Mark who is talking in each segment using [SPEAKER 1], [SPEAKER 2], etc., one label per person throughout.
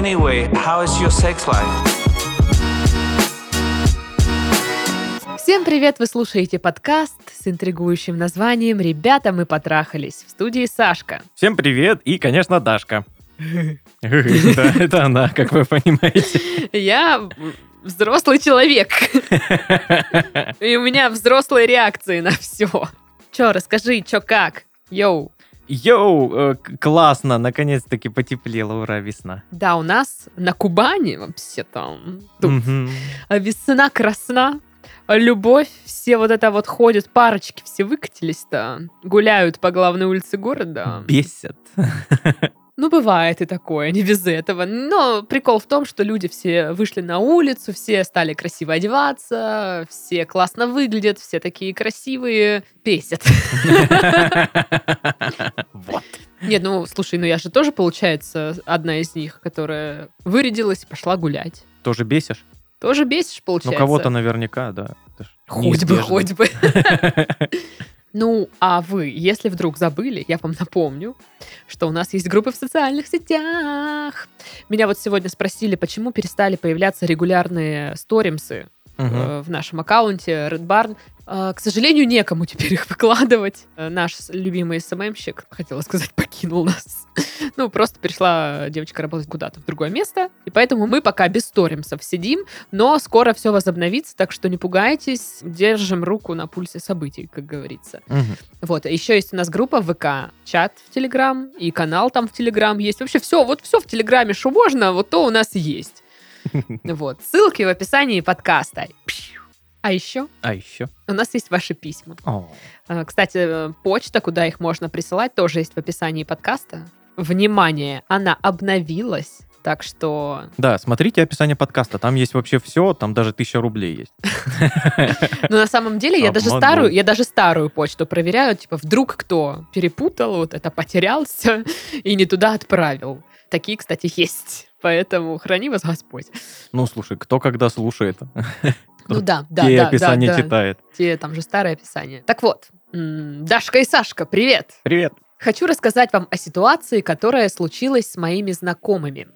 [SPEAKER 1] Anyway, how is your sex life?
[SPEAKER 2] Всем привет! Вы слушаете подкаст с интригующим названием «Ребята, мы потрахались» в студии Сашка.
[SPEAKER 3] Всем привет и, конечно, Дашка. Да, это она, как вы понимаете.
[SPEAKER 2] Я взрослый человек. И у меня взрослые реакции на все. Чё, расскажи, чё как? Йоу.
[SPEAKER 3] Йоу, э, классно, наконец-таки потеплело, ура, весна.
[SPEAKER 2] Да, у нас на Кубани вообще там тут
[SPEAKER 3] Мгм.
[SPEAKER 2] весна красна, любовь, все вот это вот ходят, парочки все выкатились-то, гуляют по главной улице города.
[SPEAKER 3] Бесят.
[SPEAKER 2] Ну, бывает и такое, не без этого. Но прикол в том, что люди все вышли на улицу, все стали красиво одеваться, все классно выглядят, все такие красивые, бесят.
[SPEAKER 3] Вот.
[SPEAKER 2] Нет, ну, слушай, ну я же тоже, получается, одна из них, которая вырядилась и пошла гулять.
[SPEAKER 3] Тоже бесишь?
[SPEAKER 2] Тоже бесишь,
[SPEAKER 3] Ну,
[SPEAKER 2] получается?
[SPEAKER 3] кого-то наверняка, да.
[SPEAKER 2] Хоть бы, хоть бы. Ну, а вы, если вдруг забыли, я вам напомню, что у нас есть группы в социальных сетях. Меня вот сегодня спросили, почему перестали появляться регулярные сторимсы Э, в нашем аккаунте Red Barn. Э, К сожалению, некому теперь их выкладывать. Э, Наш любимый СММщик, хотела сказать, покинул нас. Ну, просто пришла девочка работать куда-то в другое место, и поэтому мы пока без сторимсов сидим, но скоро все возобновится, так что не пугайтесь, держим руку на пульсе событий, как говорится.
[SPEAKER 3] Мгм.
[SPEAKER 2] Вот, а еще есть у нас группа ВК, чат в Телеграм, и канал там в Телеграм есть. Вообще все, вот все в Телеграме, что можно, вот то у нас есть. Вот, ссылки в описании подкаста. А еще
[SPEAKER 3] А еще?
[SPEAKER 2] у нас есть ваши письма.
[SPEAKER 3] О,
[SPEAKER 2] А, Кстати, э, почта, куда их можно присылать, тоже есть в описании подкаста. Внимание, она обновилась, так что...
[SPEAKER 3] Да, смотрите описание подкаста, там есть вообще все, там даже тысяча рублей есть.
[SPEAKER 2] Ну, на самом деле, я даже старую, я даже старую почту проверяю, типа, вдруг кто перепутал, вот это потерялся и не туда отправил. Такие, кстати, есть. Поэтому храни вас Господь.
[SPEAKER 3] Ну, слушай, кто когда слушает,
[SPEAKER 2] Ну да, да,
[SPEAKER 3] те
[SPEAKER 2] да,
[SPEAKER 3] описания
[SPEAKER 2] да, да.
[SPEAKER 3] читает.
[SPEAKER 2] Те, там же старое описание. Так вот, Дашка и Сашка, привет!
[SPEAKER 3] Привет.
[SPEAKER 2] Хочу рассказать вам о ситуации, которая случилась с моими знакомыми.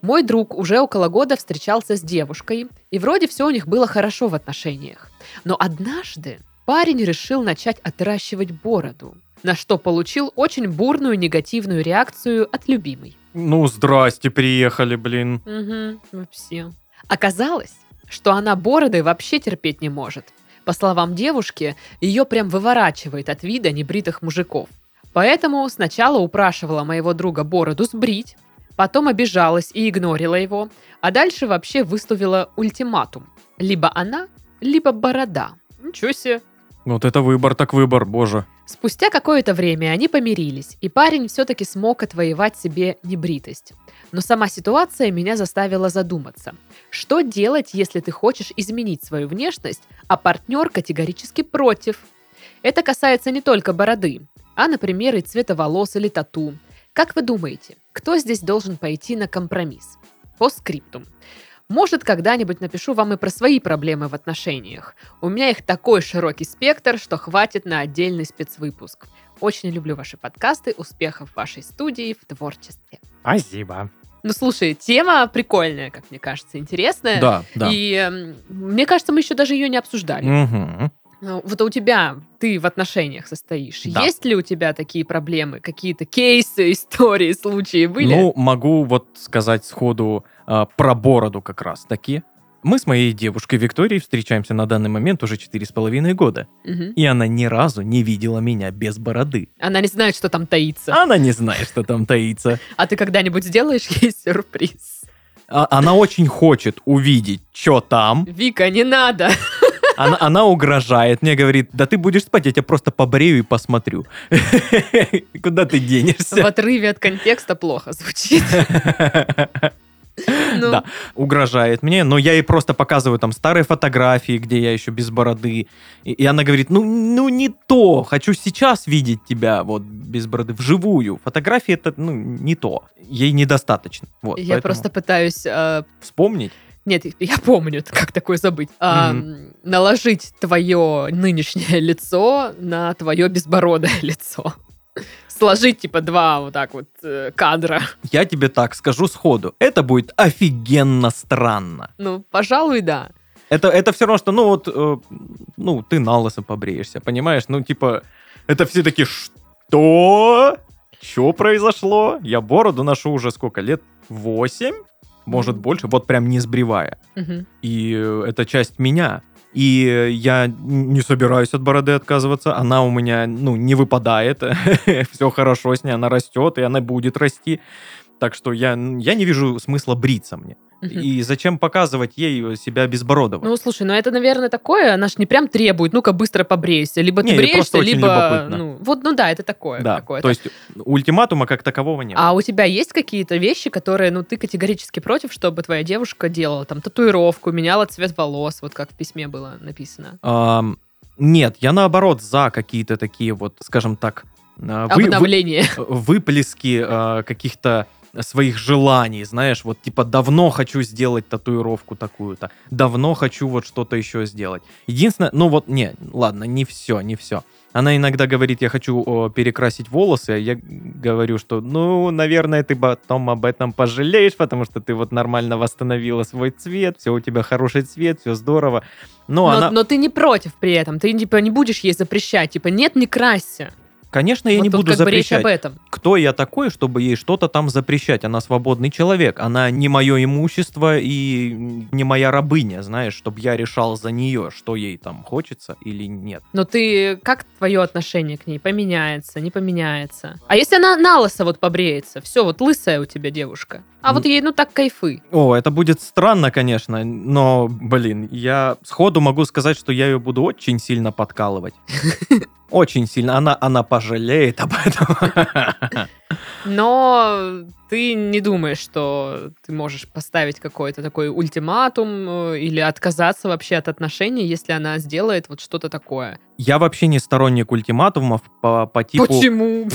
[SPEAKER 2] Мой друг уже около года встречался с девушкой, и вроде все у них было хорошо в отношениях. Но однажды парень решил начать отращивать бороду, на что получил очень бурную негативную реакцию от любимой.
[SPEAKER 3] Ну, здрасте, приехали, блин.
[SPEAKER 2] Угу, вообще. Оказалось, что она бороды вообще терпеть не может. По словам девушки, ее прям выворачивает от вида небритых мужиков. Поэтому сначала упрашивала моего друга бороду сбрить, потом обижалась и игнорила его, а дальше вообще выставила ультиматум. Либо она, либо борода. Ничего себе.
[SPEAKER 3] Вот это выбор так выбор, боже.
[SPEAKER 2] Спустя какое-то время они помирились, и парень все-таки смог отвоевать себе небритость. Но сама ситуация меня заставила задуматься. Что делать, если ты хочешь изменить свою внешность, а партнер категорически против? Это касается не только бороды, а, например, и цвета волос или тату. Как вы думаете, кто здесь должен пойти на компромисс? По скриптум. Может, когда-нибудь напишу вам и про свои проблемы в отношениях. У меня их такой широкий спектр, что хватит на отдельный спецвыпуск. Очень люблю ваши подкасты, успехов в вашей студии, в творчестве.
[SPEAKER 3] Спасибо.
[SPEAKER 2] Ну, слушай, тема прикольная, как мне кажется, интересная.
[SPEAKER 3] Да, да.
[SPEAKER 2] И эм, мне кажется, мы еще даже ее не обсуждали.
[SPEAKER 3] Мгм.
[SPEAKER 2] Ну, Вот у тебя, ты в отношениях состоишь.
[SPEAKER 3] Да.
[SPEAKER 2] Есть ли у тебя такие проблемы? Какие-то кейсы, истории, случаи были?
[SPEAKER 3] Ну, могу вот сказать сходу а, про бороду как раз таки. Мы с моей девушкой Викторией встречаемся на данный момент уже четыре с половиной года.
[SPEAKER 2] Мгм.
[SPEAKER 3] И она ни разу не видела меня без бороды.
[SPEAKER 2] Она не знает, что там таится.
[SPEAKER 3] Она не знает, что там таится.
[SPEAKER 2] А ты когда-нибудь сделаешь ей сюрприз?
[SPEAKER 3] А- Она очень хочет увидеть, что там.
[SPEAKER 2] Вика, не надо.
[SPEAKER 3] Она, она угрожает мне, говорит, да ты будешь спать, я тебя просто побрею и посмотрю. Куда ты
[SPEAKER 2] В
[SPEAKER 3] денешься?
[SPEAKER 2] отрыве от контекста плохо звучит. Ну,
[SPEAKER 3] Да, угрожает мне, но я ей просто показываю там старые фотографии, где я еще без бороды. И, и она говорит, ну, ну не то, хочу сейчас видеть тебя вот без бороды вживую. Фотографии это, ну, не то. Ей недостаточно. Вот,
[SPEAKER 2] Я
[SPEAKER 3] поэтому
[SPEAKER 2] просто пытаюсь... э,
[SPEAKER 3] Вспомнить.
[SPEAKER 2] Нет, я помню, как такое забыть. А, наложить твое нынешнее лицо на твое безбородое лицо. сложить, типа, два вот так вот э, кадра.
[SPEAKER 3] Я тебе так скажу сходу. Это будет офигенно странно.
[SPEAKER 2] Ну, пожалуй, да.
[SPEAKER 3] Это, это все равно, что, ну вот, э, ну, ты на лысо побреешься, понимаешь? Ну, типа, это все такие, что? Что произошло? Я бороду ношу уже сколько лет? Восемь? Может, больше? Вот прям не сбривая.
[SPEAKER 2] Мгм.
[SPEAKER 3] И э, это часть меня. И я не собираюсь от бороды отказываться. Она у меня, ну, не выпадает. Все хорошо с ней, она растет, и она будет расти. Так что я, я не вижу смысла бриться мне. И зачем показывать ей себя безбородого?
[SPEAKER 2] Ну, слушай, ну это, наверное, такое, она ж не прям требует, ну-ка быстро побрейся. Либо
[SPEAKER 3] Не,
[SPEAKER 2] ты бреешься, либо... Ну, вот, ну да, это такое.
[SPEAKER 3] да,
[SPEAKER 2] какое-то.
[SPEAKER 3] то есть ультиматума как такового нет.
[SPEAKER 2] А у тебя есть какие-то вещи, которые, ну, ты категорически против, чтобы твоя девушка делала там татуировку, меняла цвет волос, вот как в письме было написано?
[SPEAKER 3] Ам, нет, я наоборот за какие-то такие вот, скажем так, а, вы- вы-
[SPEAKER 2] Обновление.
[SPEAKER 3] выплески а, каких-то своих желаний, знаешь, вот типа давно хочу сделать татуировку такую-то, давно хочу вот что-то еще сделать. Единственное, ну вот, не, ладно, не все, не все. Она иногда говорит, я хочу о, перекрасить волосы, а я говорю, что, ну, наверное, ты потом об этом пожалеешь, потому что ты вот нормально восстановила свой цвет, все у тебя хороший цвет, все здорово. Но,
[SPEAKER 2] Но,
[SPEAKER 3] она,
[SPEAKER 2] но ты не против при этом, ты типа не будешь ей запрещать, типа нет, не красься.
[SPEAKER 3] Конечно, я
[SPEAKER 2] Вот
[SPEAKER 3] не буду
[SPEAKER 2] как бы речь
[SPEAKER 3] запрещать.
[SPEAKER 2] об этом.
[SPEAKER 3] кто я такой, чтобы ей что-то там запрещать? Она свободный человек, она не мое имущество и не моя рабыня, знаешь, чтобы я решал за нее, что ей там хочется или нет.
[SPEAKER 2] Но ты, как твое отношение к ней поменяется, не поменяется? А если она на лысо вот побреется, все, вот лысая у тебя девушка, а вот
[SPEAKER 3] М.
[SPEAKER 2] ей, ну так кайфы.
[SPEAKER 3] О, это будет странно, конечно, но, блин, я сходу могу сказать, что я ее буду очень сильно подкалывать. Очень сильно. Она, она пожалеет об этом.
[SPEAKER 2] Но ты не думаешь, что ты можешь поставить какой-то такой ультиматум э, или отказаться вообще от отношений, если она сделает вот что-то такое.
[SPEAKER 3] Я вообще не сторонник ультиматумов по, по типу...
[SPEAKER 2] Почему?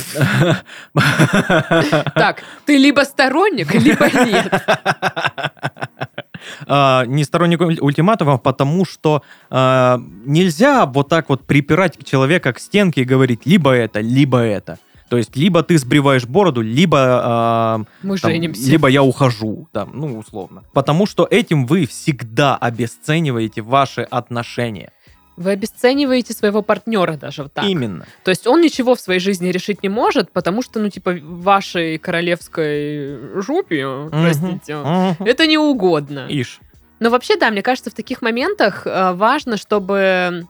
[SPEAKER 2] Так, ты либо сторонник, либо нет.
[SPEAKER 3] А, не сторонник уль- ультиматумов, потому что а, нельзя вот так вот припирать человека к стенке и говорить либо это, либо это. То есть либо ты сбриваешь бороду, либо, а,
[SPEAKER 2] Мы
[SPEAKER 3] там,
[SPEAKER 2] женимся.
[SPEAKER 3] либо я ухожу, там, ну условно. Потому что этим вы всегда обесцениваете ваши отношения.
[SPEAKER 2] Вы обесцениваете своего партнера даже вот так.
[SPEAKER 3] Именно.
[SPEAKER 2] То есть он ничего в своей жизни решить не может, потому что, ну, типа, вашей королевской жопе, простите,
[SPEAKER 3] Мгм.
[SPEAKER 2] это не угодно.
[SPEAKER 3] Ишь.
[SPEAKER 2] Но вообще, да, мне кажется, в таких моментах э, важно, чтобы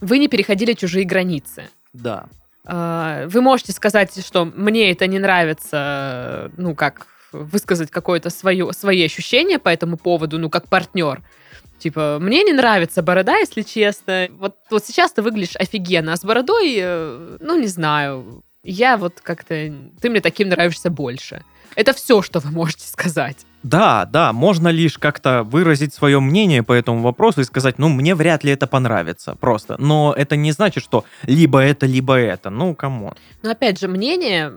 [SPEAKER 2] вы не переходили чужие границы.
[SPEAKER 3] Да.
[SPEAKER 2] Э, Вы можете сказать, что мне это не нравится, э, ну, как высказать какое-то свое, свои ощущения по этому поводу, ну, как партнер. Типа, мне не нравится борода, если честно. Вот, вот сейчас ты выглядишь офигенно, а с бородой, э, ну, не знаю. Я вот как-то... Ты мне таким нравишься больше. Это все, что вы можете сказать.
[SPEAKER 3] Да, да, можно лишь как-то выразить свое мнение по этому вопросу и сказать, ну, мне вряд ли это понравится, просто. Но это не значит, что либо это, либо это. Ну, come on.
[SPEAKER 2] Но опять же, мнение,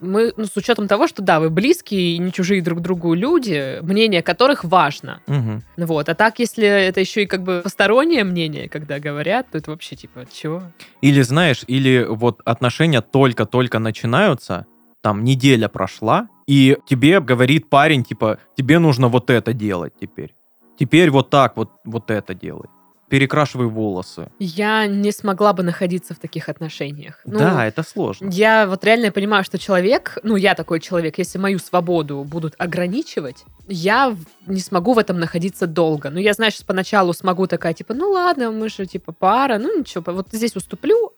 [SPEAKER 2] мы, ну, с учетом того, что да, вы близкие и не чужие друг другу люди, мнение которых важно.
[SPEAKER 3] Мгм.
[SPEAKER 2] Вот. А так, если это еще и как бы постороннее мнение, когда говорят, то это вообще типа, чего?
[SPEAKER 3] Или, знаешь, или вот отношения только-только начинаются, там неделя прошла, и тебе говорит парень, типа, тебе нужно вот это делать теперь. Теперь вот так вот, вот это делай. Перекрашивай волосы.
[SPEAKER 2] Я не смогла бы находиться в таких отношениях. Ну,
[SPEAKER 3] да, это сложно.
[SPEAKER 2] Я вот реально понимаю, что человек, ну, я такой человек, если мою свободу будут ограничивать, я не смогу в этом находиться долго. Ну, я, знаешь, поначалу смогу такая, типа, ну, ладно, мы же, типа, пара, ну, ничего, вот здесь уступлю,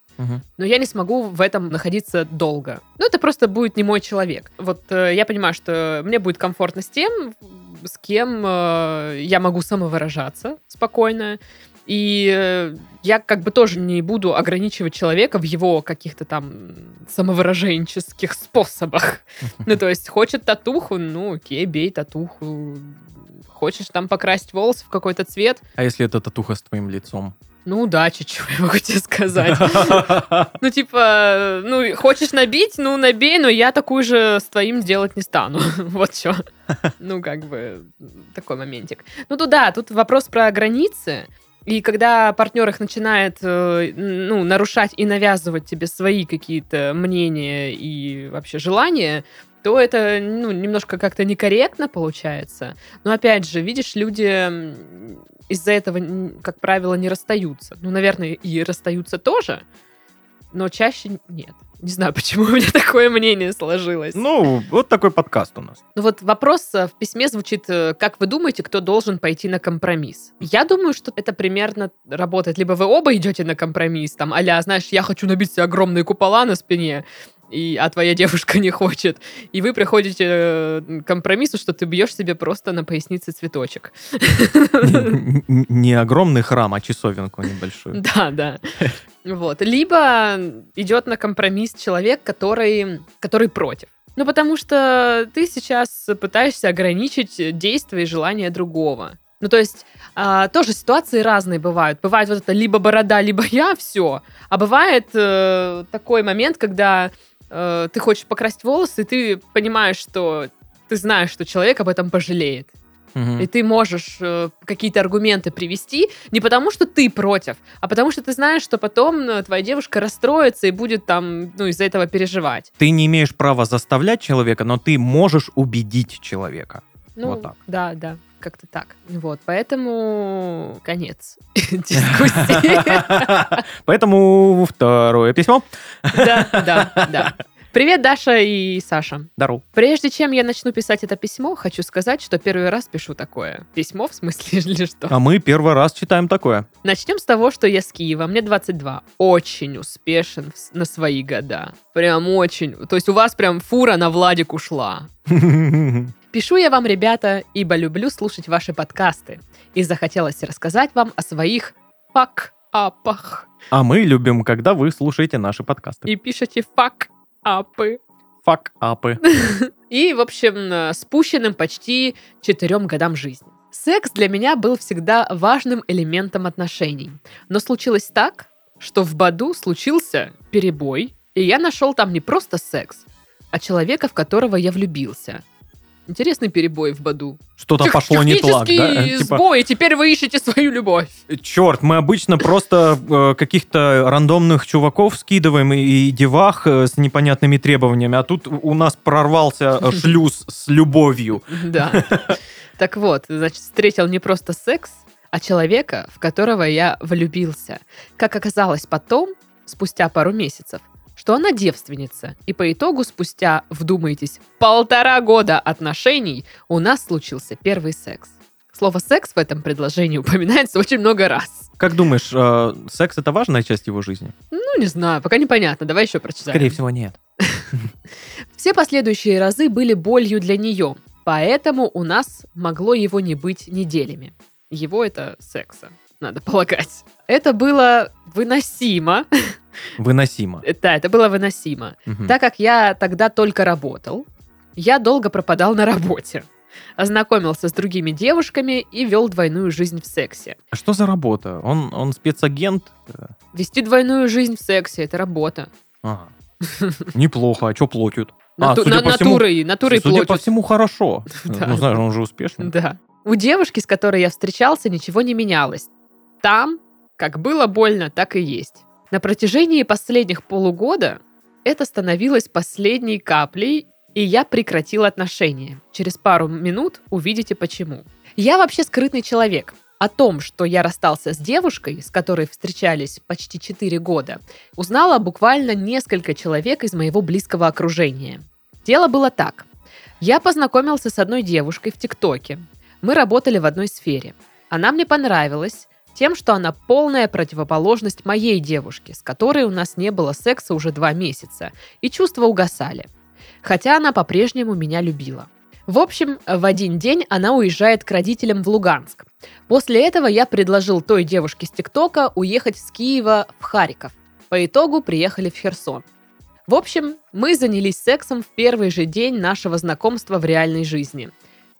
[SPEAKER 2] Но я не смогу в этом находиться долго. Ну, это просто будет не мой человек. Вот э, я понимаю, что мне будет комфортно с тем, с кем э, я могу самовыражаться спокойно. И э, я как бы тоже не буду ограничивать человека в его каких-то там самовыраженческих способах. Ну, то есть, хочет татуху, ну, окей, бей татуху. Хочешь там покрасить волосы в какой-то цвет,
[SPEAKER 3] А если это татуха с твоим лицом?
[SPEAKER 2] Ну, удачи, что я могу тебе сказать. Ну, типа, ну, хочешь набить, ну, набей, но я такую же с твоим сделать не стану. Вот что. Ну, как бы, такой моментик. Ну, тут да, тут вопрос про границы. И когда партнер их начинает э, ну, нарушать и навязывать тебе свои какие-то мнения и вообще желания, то это ну, немножко как-то некорректно получается. Но опять же, видишь, люди из-за этого, как правило, не расстаются. Ну, наверное, и расстаются тоже, но чаще нет. Не знаю, почему у меня такое мнение сложилось.
[SPEAKER 3] Ну, вот такой подкаст у нас.
[SPEAKER 2] Ну вот вопрос э, в письме звучит, э, как вы думаете, кто должен пойти на компромисс? Я думаю, что это примерно работает. Либо вы оба идете на компромисс, там, а знаешь, я хочу набить себе огромные купола на спине, и, а твоя девушка не хочет. И вы приходите э, к компромиссу, что ты бьешь себе просто на пояснице цветочек.
[SPEAKER 3] Не- не- Не огромный храм, а часовенку небольшую.
[SPEAKER 2] Да, да. Вот. Либо идет на компромисс человек, который, который против. Ну, потому что ты сейчас пытаешься ограничить действия и желания другого. Ну, то есть, а, тоже ситуации разные бывают. Бывает вот это либо борода, либо я, все. А бывает э, такой момент, когда э, ты хочешь покрасить волосы, и ты понимаешь, что ты знаешь, что человек об этом пожалеет.
[SPEAKER 3] Мгм.
[SPEAKER 2] И ты можешь э, какие-то аргументы привести не потому, что ты против, а потому что ты знаешь, что потом э, твоя девушка расстроится и будет там, ну, из-за этого переживать.
[SPEAKER 3] Ты не имеешь права заставлять человека, но ты можешь убедить человека.
[SPEAKER 2] Ну,
[SPEAKER 3] Вот так.
[SPEAKER 2] да, да, как-то так. Вот, поэтому конец дискуссии.
[SPEAKER 3] Поэтому второе письмо.
[SPEAKER 2] Да, да, да. Привет, Даша и Саша.
[SPEAKER 3] Здорово.
[SPEAKER 2] Прежде чем я начну писать это письмо, хочу сказать, что первый раз пишу такое. Письмо в смысле или что?
[SPEAKER 3] А мы первый раз читаем такое.
[SPEAKER 2] Начнем с того, что я с Киева, мне 22. Очень успешен на свои года. Прям очень. То есть у вас прям фура на Владик ушла. Пишу я вам, ребята, ибо люблю слушать ваши подкасты. И захотелось рассказать вам о своих фак-апах.
[SPEAKER 3] А мы любим, когда вы слушаете наши подкасты.
[SPEAKER 2] И пишете фак-апы.
[SPEAKER 3] Фак-апы.
[SPEAKER 2] И, в общем, спущенным почти четырем годам жизни. Секс для меня был всегда важным элементом отношений. Но случилось так, что в Баду случился перебой, и я нашел там не просто секс, а человека, в которого я влюбился. Интересный перебой в Баду.
[SPEAKER 3] Что-то
[SPEAKER 2] Тех-
[SPEAKER 3] пошло не так, да?
[SPEAKER 2] технический
[SPEAKER 3] Типа,
[SPEAKER 2] сбой, теперь вы ищете свою любовь.
[SPEAKER 3] черт, мы обычно просто э, каких-то рандомных чуваков скидываем и, и девах э, с непонятными требованиями, а тут у нас прорвался э, шлюз с любовью.
[SPEAKER 2] Да. Так вот, значит, встретил не просто секс, а человека, в которого я влюбился. Как оказалось потом, спустя пару месяцев, что она девственница. И по итогу, спустя, вдумайтесь, полтора года отношений, у нас случился первый секс. Слово «секс» в этом предложении упоминается очень много раз.
[SPEAKER 3] Как думаешь, э, секс это важная часть его жизни?
[SPEAKER 2] Ну, не знаю, пока непонятно. Давай еще прочитаем.
[SPEAKER 3] Скорее всего, нет.
[SPEAKER 2] Все последующие разы были болью для нее, поэтому у нас могло его не быть неделями. Его это секса, надо полагать. Это было выносимо.
[SPEAKER 3] Выносимо.
[SPEAKER 2] Да, это было выносимо. Так как я тогда только работал, я долго пропадал на работе. Ознакомился с другими девушками и вел двойную жизнь в сексе.
[SPEAKER 3] А что за работа? Он, он спецагент?
[SPEAKER 2] Вести двойную жизнь в сексе – это работа.
[SPEAKER 3] ага. Неплохо, а что платят? А,
[SPEAKER 2] Нату-
[SPEAKER 3] судя
[SPEAKER 2] на-
[SPEAKER 3] по всему-
[SPEAKER 2] натурой, натурой
[SPEAKER 3] Судя по
[SPEAKER 2] платят.
[SPEAKER 3] всему, хорошо.
[SPEAKER 2] Да.
[SPEAKER 3] Ну, знаешь, он же успешный.
[SPEAKER 2] Да. У девушки, с которой я встречался, ничего не менялось. Там, как было больно, так и есть. На протяжении последних полугода это становилось последней каплей, и я прекратил отношения. Через пару минут увидите почему. Я вообще скрытный человек. О том, что я расстался с девушкой, с которой встречались почти 4 года, узнала буквально несколько человек из моего близкого окружения. Дело было так. Я познакомился с одной девушкой в ТикТоке. Мы работали в одной сфере. Она мне понравилась тем, что она полная противоположность моей девушке, с которой у нас не было секса уже два месяца, и чувства угасали. Хотя она по-прежнему меня любила. В общем, в один день она уезжает к родителям в Луганск. После этого я предложил той девушке с ТикТока уехать с Киева в Харьков. По итогу приехали в Херсон. В общем, мы занялись сексом в первый же день нашего знакомства в реальной жизни.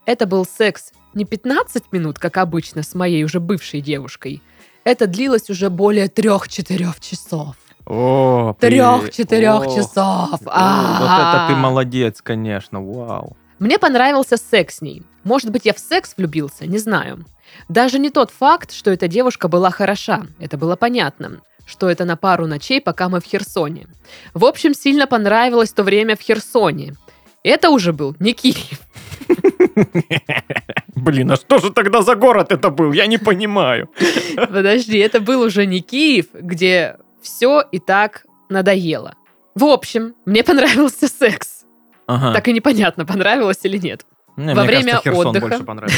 [SPEAKER 2] Это был секс не 15 минут, как обычно, с моей уже бывшей девушкой. Это длилось уже более трех-четырех часов.
[SPEAKER 3] О,
[SPEAKER 2] Трех-четырех часов.
[SPEAKER 3] Вот это ты молодец, конечно, вау.
[SPEAKER 2] Мне понравился секс с ней. Может быть, я в секс влюбился, не знаю. Даже не тот факт, что эта девушка была хороша, это было понятно, что это на пару ночей, пока мы в Херсоне. В общем, сильно понравилось то время в Херсоне. Это уже был не Киев.
[SPEAKER 3] Блин, а что же тогда за город это был? Я не понимаю.
[SPEAKER 2] Подожди, это был уже не Киев, где все и так надоело. В общем, мне понравился секс.
[SPEAKER 3] Ага.
[SPEAKER 2] Так и непонятно, понравилось или нет.
[SPEAKER 3] Не,
[SPEAKER 2] во время
[SPEAKER 3] кажется,
[SPEAKER 2] отдыха.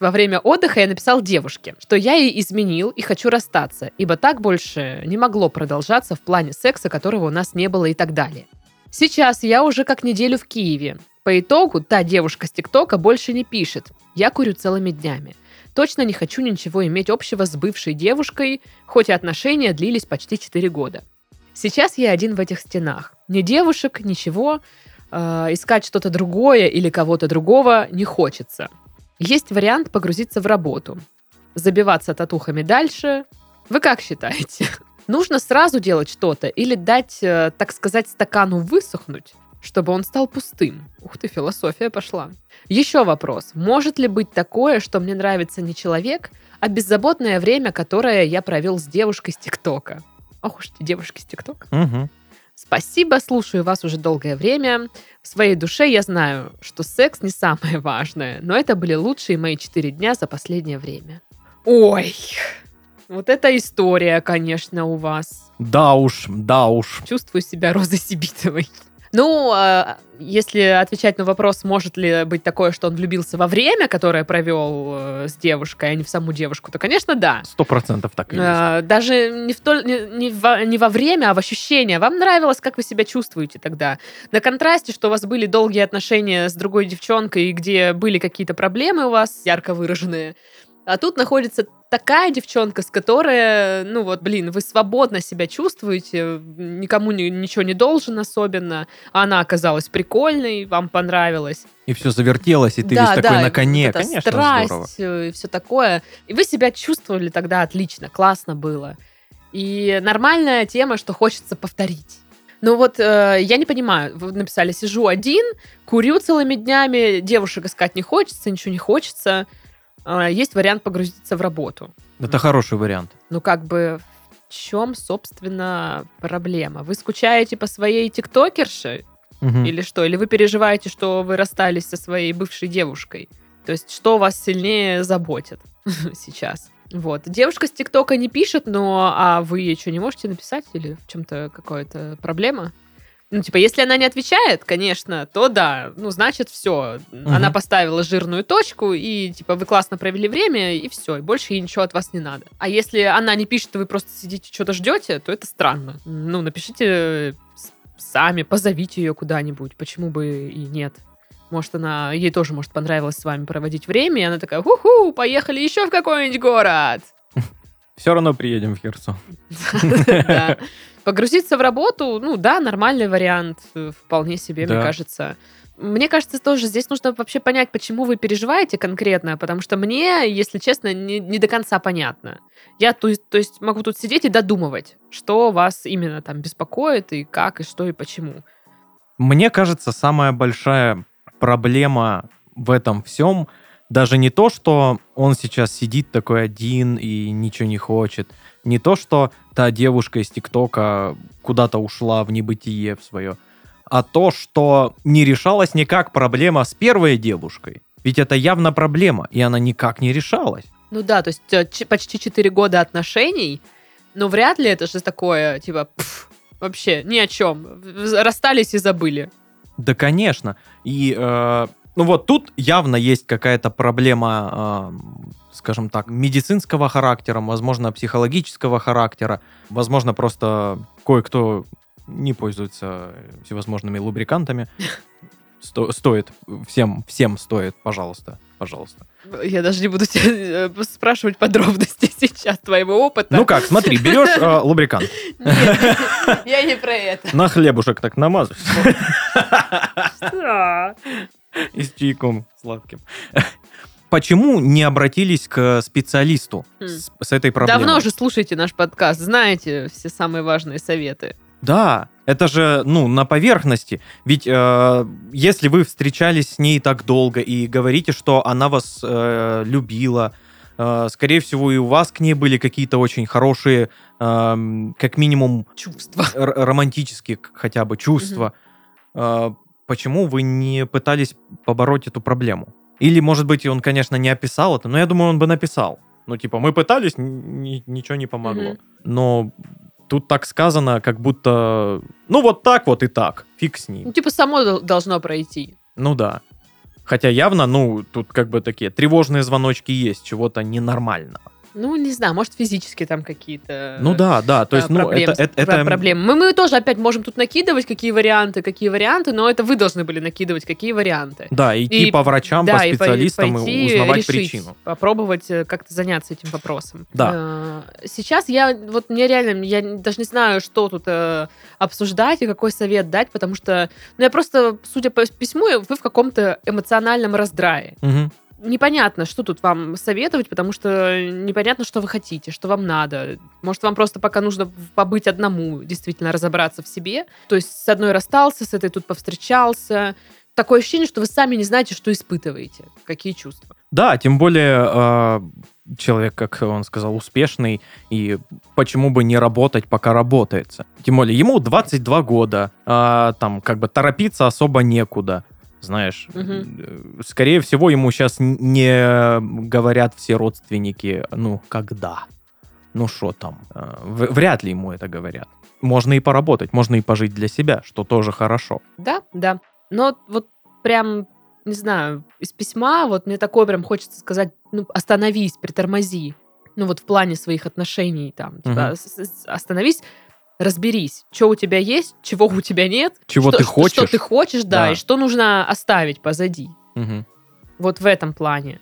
[SPEAKER 2] Во время отдыха я написал девушке, что я ей изменил и хочу расстаться, ибо так больше не могло продолжаться в плане секса, которого у нас не было и так далее. Сейчас я уже как неделю в Киеве. По итогу та девушка с ТикТока больше не пишет. Я курю целыми днями. Точно не хочу ничего иметь общего с бывшей девушкой, хоть и отношения длились почти 4 года. Сейчас я один в этих стенах. Ни девушек, ничего. Э, искать что-то другое или кого-то другого не хочется. Есть вариант погрузиться в работу. Забиваться татухами дальше. Вы как считаете? Нужно сразу делать что-то или дать, э, так сказать, стакану высохнуть, чтобы он стал пустым? Ух ты, философия пошла. Еще вопрос. Может ли быть такое, что мне нравится не человек, а беззаботное время, которое я провел с девушкой с ТикТока? Ох уж эти девушки с ТикТока.
[SPEAKER 3] Мгм.
[SPEAKER 2] Спасибо, слушаю вас уже долгое время. В своей душе я знаю, что секс не самое важное, но это были лучшие мои четыре дня за последнее время. Ой, вот эта история, конечно, у вас.
[SPEAKER 3] Да уж, да уж.
[SPEAKER 2] Чувствую себя Розой Сибитовой. Ну, а, если отвечать на вопрос, может ли быть такое, что он влюбился во время, которое провел э, с девушкой, а не в саму девушку, то, конечно, да.
[SPEAKER 3] Сто процентов так и есть.
[SPEAKER 2] А, Даже не, в то, не, не во, не во время, а в ощущения. Вам нравилось, как вы себя чувствуете тогда. На контрасте, что у вас были долгие отношения с другой девчонкой, где были какие-то проблемы у вас ярко выраженные. А тут находится такая девчонка, с которой, ну вот, блин, вы свободно себя чувствуете, никому ни- ничего не должен особенно. А Она оказалась прикольной, вам понравилась.
[SPEAKER 3] И все завертелось, и ты
[SPEAKER 2] Да,
[SPEAKER 3] весь
[SPEAKER 2] да,
[SPEAKER 3] такой на коне.
[SPEAKER 2] вот
[SPEAKER 3] Конечно,
[SPEAKER 2] страсть
[SPEAKER 3] здорово.
[SPEAKER 2] и все такое. И вы себя чувствовали тогда отлично, классно было. И нормальная тема, что хочется повторить. Ну вот э, я не понимаю, вы написали, сижу один, курю целыми днями, девушек искать не хочется, ничего не хочется. Э, есть вариант погрузиться в работу.
[SPEAKER 3] Это хороший вариант.
[SPEAKER 2] Ну как бы в чем, собственно, проблема? Вы скучаете по своей тиктокерше?
[SPEAKER 3] Мгм.
[SPEAKER 2] Или что? Или вы переживаете, что вы расстались со своей бывшей девушкой? То есть, что вас сильнее заботит сейчас? Вот. Девушка с ТикТока не пишет, но а вы ей что, не можете написать? Или в чем-то какая-то проблема? Ну, типа, если она не отвечает, конечно, то да, ну, значит, все. Она поставила жирную точку, и, типа, вы классно провели время, и все, и больше ей ничего от вас не надо. А если она не пишет, и вы просто сидите, что-то ждете, то это странно. Ну, напишите сами, позовите ее куда-нибудь, почему бы и нет. Может, она, ей тоже, может, понравилось с вами проводить время, и она такая, ху-ху, поехали еще в какой-нибудь город.
[SPEAKER 3] Все равно приедем в Херсон.
[SPEAKER 2] Погрузиться в работу, ну да, нормальный вариант, э, вполне себе, мне
[SPEAKER 3] Да.
[SPEAKER 2] кажется. Мне кажется, тоже здесь нужно вообще понять, почему вы переживаете конкретно, потому что мне, если честно, не, не до конца понятно. Я, то есть, то есть, могу тут сидеть и додумывать, что вас именно там беспокоит, и как, и что, и почему.
[SPEAKER 3] Мне кажется, самая большая проблема в этом всем даже не то, что он сейчас сидит такой один и ничего не хочет, не то, что та девушка из ТикТока куда-то ушла в небытие в свое, а то, что не решалась никак проблема с первой девушкой. Ведь это явно проблема, и она никак не решалась.
[SPEAKER 2] Ну да, то есть э, почти 4 года отношений, но вряд ли это же такое, типа, пф, вообще ни о чем. Расстались и забыли.
[SPEAKER 3] Да, конечно. И, э, ну вот тут явно есть какая-то проблема, э, скажем так, медицинского характера, возможно, психологического характера, возможно, просто кое-кто не пользуется всевозможными лубрикантами. Сто- стоит, всем, всем стоит, пожалуйста, пожалуйста.
[SPEAKER 2] Я даже не буду тебя э, спрашивать подробности сейчас твоего опыта.
[SPEAKER 3] Ну как, смотри, берешь э, лубрикант,
[SPEAKER 2] Нет, я не про это.
[SPEAKER 3] на хлебушек так намазываешь
[SPEAKER 2] Что?
[SPEAKER 3] и с чайком сладким. Почему не обратились к специалисту
[SPEAKER 2] Хм.
[SPEAKER 3] с, с этой проблемой?
[SPEAKER 2] Давно же слушаете наш подкаст, знаете все самые важные советы.
[SPEAKER 3] Да, это же, ну, на поверхности. Ведь э, если вы встречались с ней так долго и говорите, что она вас э, любила, э, скорее всего, и у вас к ней были какие-то очень хорошие, эм, как минимум,
[SPEAKER 2] Чувства.
[SPEAKER 3] р- романтические хотя бы чувства. Э, почему вы не пытались побороть эту проблему? Или, может быть, он, конечно, не описал это, но я думаю, он бы написал. Ну, типа, мы пытались, ничего не помогло.
[SPEAKER 2] Мгм.
[SPEAKER 3] Но тут так сказано, как будто, ну, вот так вот и так, фиг с ним.
[SPEAKER 2] Ну, типа, само дол- должно пройти.
[SPEAKER 3] Ну да. Хотя явно, ну, тут как бы такие тревожные звоночки есть, чего-то ненормального.
[SPEAKER 2] Ну, не знаю, может, физически там какие-то...
[SPEAKER 3] Ну да, да, то есть, ну,
[SPEAKER 2] проблем-
[SPEAKER 3] это... это, это-
[SPEAKER 2] проблемы. Мы, мы тоже опять можем тут накидывать, какие варианты, какие варианты, но это вы должны были накидывать, какие варианты.
[SPEAKER 3] Да, идти
[SPEAKER 2] И-
[SPEAKER 3] по врачам,
[SPEAKER 2] да,
[SPEAKER 3] по
[SPEAKER 2] и
[SPEAKER 3] специалистам и,
[SPEAKER 2] пойти
[SPEAKER 3] узнавать
[SPEAKER 2] решить,
[SPEAKER 3] причину.
[SPEAKER 2] Попробовать э, как-то заняться этим вопросом.
[SPEAKER 3] Да.
[SPEAKER 2] Э, Сейчас я, вот мне реально, я даже не знаю, что тут э, обсуждать и какой совет дать, потому что, ну, я просто, судя по письму, вы в каком-то эмоциональном раздрае.
[SPEAKER 3] Мгм.
[SPEAKER 2] Непонятно, что тут вам советовать, потому что непонятно, что вы хотите, что вам надо. Может, вам просто пока нужно побыть одному, действительно разобраться в себе. То есть с одной расстался, с этой тут повстречался. Такое ощущение, что вы сами не знаете, что испытываете, какие чувства.
[SPEAKER 3] Да, тем более э, человек, как он сказал, успешный, и почему бы не работать, пока работается. Тем более ему 22 года, а, там как бы торопиться особо некуда. Знаешь, э, скорее всего, ему сейчас не говорят все родственники, ну, когда? Ну, что там? Э, вряд ли ему это говорят. Можно и поработать, можно и пожить для себя, что тоже хорошо.
[SPEAKER 2] Да, да. Но вот прям, не знаю, из письма вот мне такое прям хочется сказать, ну, остановись, притормози. Ну, вот в плане своих отношений там. типа, с- остановись, разберись, что у тебя есть, чего у тебя нет.
[SPEAKER 3] Чего
[SPEAKER 2] что,
[SPEAKER 3] ты хочешь.
[SPEAKER 2] Что ты хочешь, да,
[SPEAKER 3] Да.
[SPEAKER 2] и что нужно оставить позади.
[SPEAKER 3] Мгм.
[SPEAKER 2] Вот в этом плане.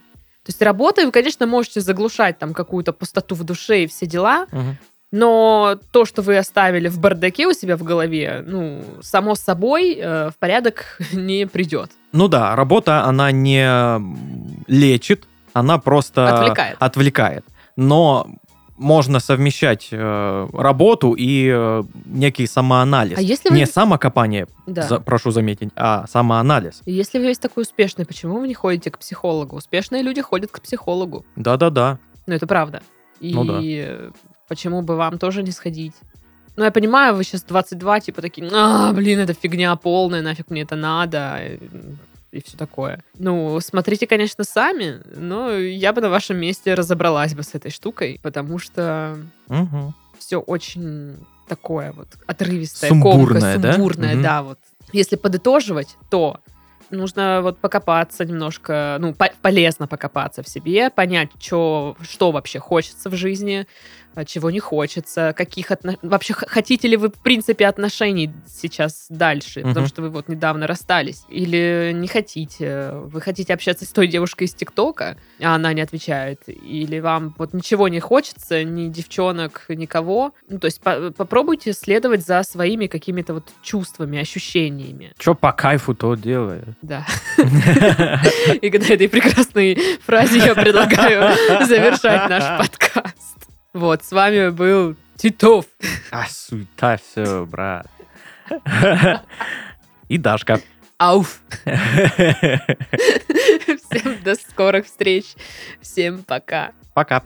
[SPEAKER 2] То есть работой вы, конечно, можете заглушать там какую-то пустоту в душе и все дела,
[SPEAKER 3] Мгм.
[SPEAKER 2] но то, что вы оставили в бардаке у себя в голове, ну, само собой, э, в порядок не придет.
[SPEAKER 3] Ну да, работа, она не лечит, она просто
[SPEAKER 2] Отвлекает.
[SPEAKER 3] отвлекает. Но можно совмещать э, работу и э, некий самоанализ.
[SPEAKER 2] А если вы...
[SPEAKER 3] Не самокопание,
[SPEAKER 2] Да.
[SPEAKER 3] за- прошу заметить, а самоанализ.
[SPEAKER 2] Если вы есть такой успешный, почему вы не ходите к психологу? Успешные люди ходят к психологу.
[SPEAKER 3] Да-да-да.
[SPEAKER 2] Ну, это правда. И
[SPEAKER 3] Ну да.
[SPEAKER 2] э, почему бы вам тоже не сходить? Ну, я понимаю, вы сейчас 22, типа такие, а, блин, это фигня полная, нафиг мне это надо, и, все такое. Ну, смотрите, конечно, сами, но я бы на вашем месте разобралась бы с этой штукой, потому что
[SPEAKER 3] Мгм.
[SPEAKER 2] все очень такое вот отрывистое,
[SPEAKER 3] Сумбурное,
[SPEAKER 2] комкое,
[SPEAKER 3] да?
[SPEAKER 2] сумбурное,
[SPEAKER 3] Мгм.
[SPEAKER 2] да, вот. Если подытоживать, то нужно вот покопаться немножко, ну, по- полезно покопаться в себе, понять, чё, что вообще хочется в жизни, чего не хочется, каких отно... вообще хотите ли вы в принципе отношений сейчас дальше,
[SPEAKER 3] Мгм.
[SPEAKER 2] потому что вы вот недавно расстались, или не хотите, вы хотите общаться с той девушкой из ТикТока, а она не отвечает, или вам вот ничего не хочется, ни девчонок, никого, ну то есть по- попробуйте следовать за своими какими-то вот чувствами, ощущениями,
[SPEAKER 3] Чё по кайфу, то делай.
[SPEAKER 2] да. И когда этой прекрасной фразе я предлагаю завершать наш подкаст. Вот, с вами был Титов.
[SPEAKER 3] А суета все, брат. И Дашка.
[SPEAKER 2] Ауф. Всем до скорых встреч. Всем пока.
[SPEAKER 3] Пока.